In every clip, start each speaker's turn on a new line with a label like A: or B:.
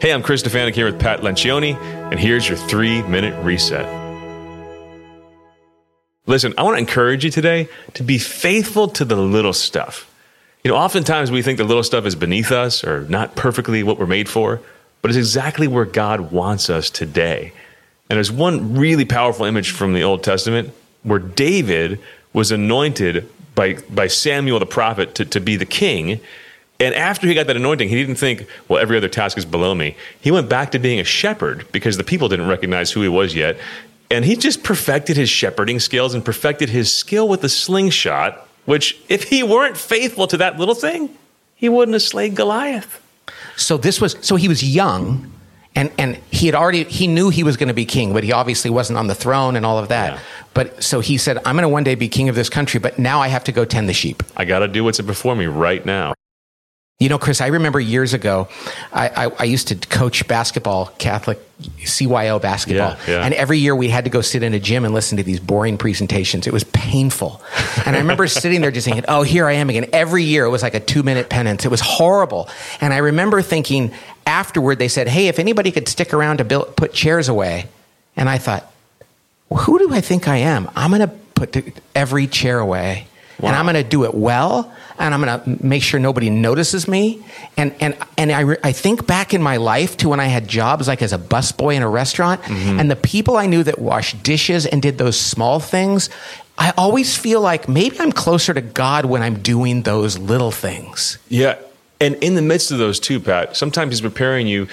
A: Hey, I'm Chris Stefanick here with Pat Lencioni, and here's your three minute reset. Listen, I want to encourage you today to be faithful to the little stuff. You know, oftentimes we think the little stuff is beneath us or not perfectly what we're made for, but it's exactly where God wants us today. And there's one really powerful image from the Old Testament where David was anointed by, by Samuel the prophet to, to be the king. And after he got that anointing, he didn't think, well, every other task is below me. He went back to being a shepherd because the people didn't recognize who he was yet. And he just perfected his shepherding skills and perfected his skill with the slingshot, which, if he weren't faithful to that little thing, he wouldn't have slayed Goliath.
B: So this was so he was young and and he had already he knew he was going to be king, but he obviously wasn't on the throne and all of that.
A: Yeah.
B: But so he said, "I'm going to one day be king of this country, but now I have to go tend the sheep."
A: I got to do what's before me right now.
B: You know, Chris, I remember years ago, I, I, I used to coach basketball, Catholic CYO basketball.
A: Yeah, yeah.
B: And every year we had to go sit in a gym and listen to these boring presentations. It was painful. And I remember sitting there just thinking, oh, here I am again. Every year it was like a two minute penance. It was horrible. And I remember thinking afterward, they said, hey, if anybody could stick around to build, put chairs away. And I thought, well, who do I think I am? I'm going to put every chair away. And I'm going to do it well, and I'm going to make sure nobody notices me. And and and I re- I think back in my life to when I had jobs like as a busboy in a restaurant, mm-hmm. and the people I knew that washed dishes and did those small things. I always feel like maybe I'm closer to God when I'm doing those little things.
A: Yeah. And in the midst of those too, Pat, sometimes he's preparing you.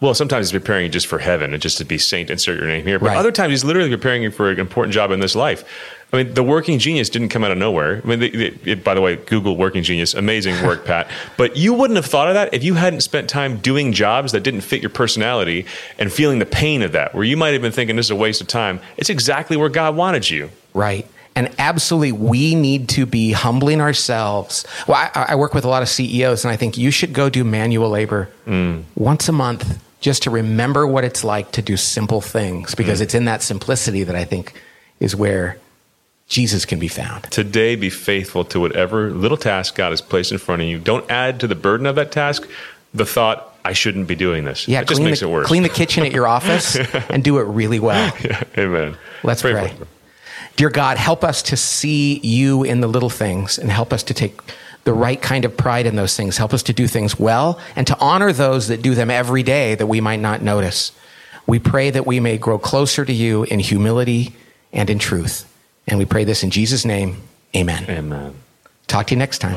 A: Well, sometimes he's preparing you just for heaven and just to be saint, insert your name here. But
B: Right.
A: other times he's literally preparing you for an important job in this life. I mean, the working genius didn't come out of nowhere. I mean, they, they, it, by the way, Google working genius, amazing work, Pat. But you wouldn't have thought of that if you hadn't spent time doing jobs that didn't fit your personality and feeling the pain of that, where you might have been thinking this is a waste of time. It's exactly where God wanted you.
B: Right. And absolutely, we need to be humbling ourselves. Well, I, I work with a lot of CEOs, and I think you should go do manual labor mm. once a month just to remember what it's like to do simple things because mm-hmm. it's in that simplicity that I think is where Jesus can be found.
A: Today, be faithful to whatever little task God has placed in front of you. Don't add to the burden of that task the thought, I shouldn't be doing this.
B: Yeah,
A: it just makes
B: the,
A: it worse.
B: clean the kitchen at your office and do it really well.
A: Yeah, Amen.
B: Let's
A: for
B: pray. Dear God, help us to see you in the little things and help us to take the right kind of pride in those things. Help us to do things well and to honor those that do them every day that we might not notice. We pray that we may grow closer to you in humility and in truth. And we pray this in Jesus' name. Amen.
A: Amen.
B: Talk to you next time.